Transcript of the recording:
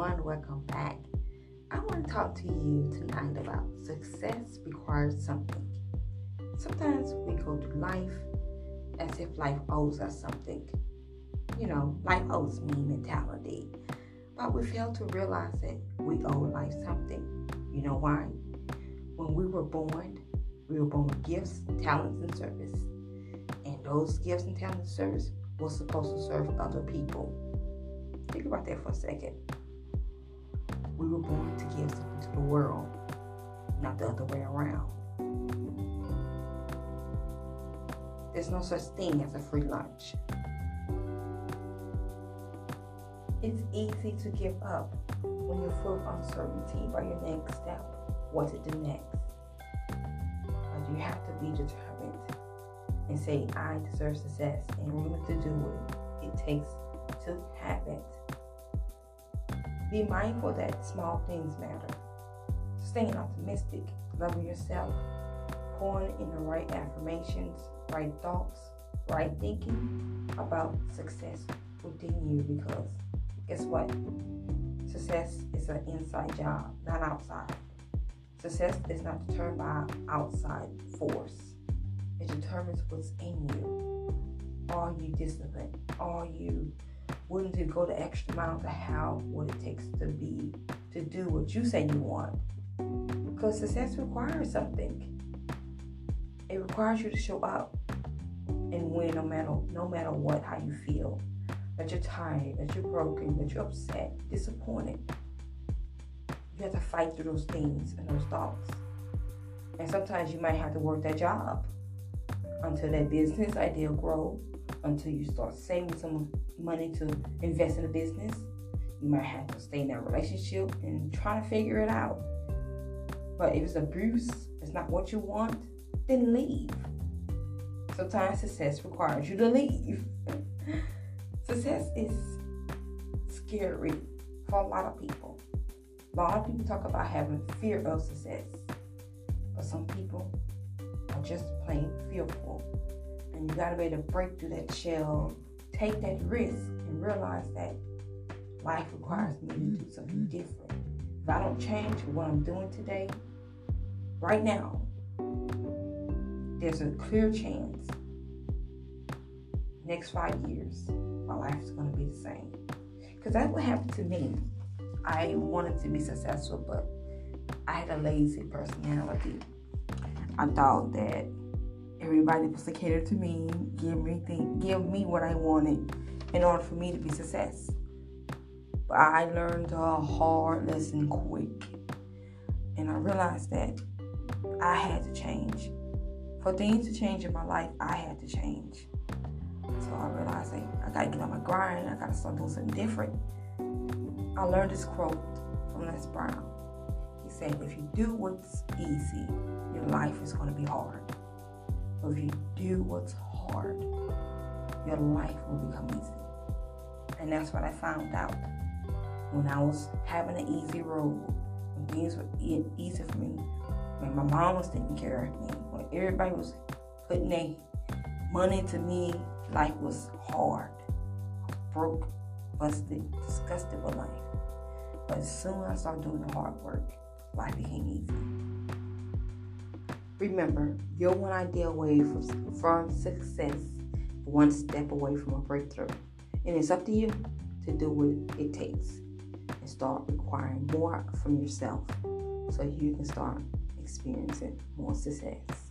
everyone. Welcome back. I want to talk to you tonight about success requires something. Sometimes we go through life as if life owes us something. You know, life owes me mentality. But we fail to realize that we owe life something. You know why? When we were born, we were born with gifts, talents, and service. And those gifts and talents and service were supposed to serve other people. Think about that for a second. We were born to give something to the world, not the other way around. There's no such thing as a free lunch. It's easy to give up when you're full of uncertainty about your next step, what to do next. But you have to be determined and say, I deserve success and willing to do what it takes to have it. Be mindful that small things matter. Staying optimistic, loving yourself, pouring in the right affirmations, right thoughts, right thinking about success within you because guess what? Success is an inside job, not outside. Success is not determined by outside force. It determines what's in you. Are you disciplined? Are you willing to go the extra mile to have what it takes to be to do what you say you want. Because success requires something. It requires you to show up and win no matter no matter what how you feel. That you're tired, that you're broken, that you're upset, disappointed. You have to fight through those things and those thoughts. And sometimes you might have to work that job until that business idea grow until you start saving some money to invest in a business. You might have to stay in that relationship and try to figure it out. But if it's abuse, it's not what you want, then leave. Sometimes success requires you to leave. success is scary for a lot of people. A lot of people talk about having fear of success, but some people just plain fearful and you gotta be able to break through that shell, take that risk, and realize that life requires me to do something different. If I don't change what I'm doing today, right now, there's a clear chance next five years my life is going to be the same. Because that's what happened to me. I wanted to be successful, but I had a lazy personality. I thought that Everybody was to cater to me, give me th- give me what I wanted in order for me to be success. But I learned a hard lesson quick. And I realized that I had to change. For things to change in my life, I had to change. So I realized like, I gotta get on my grind, I gotta start doing something different. I learned this quote from Les Brown. Said, if you do what's easy, your life is gonna be hard. But if you do what's hard, your life will become easy. And that's what I found out when I was having an easy road, when things were easy for me, when my mom was taking care of me, when everybody was putting their money to me, life was hard. Broke, busted, disgusted with life. But as soon as I started doing the hard work, life became easy. Remember, you're one idea away from, from success, one step away from a breakthrough. And it's up to you to do what it takes and start requiring more from yourself so you can start experiencing more success.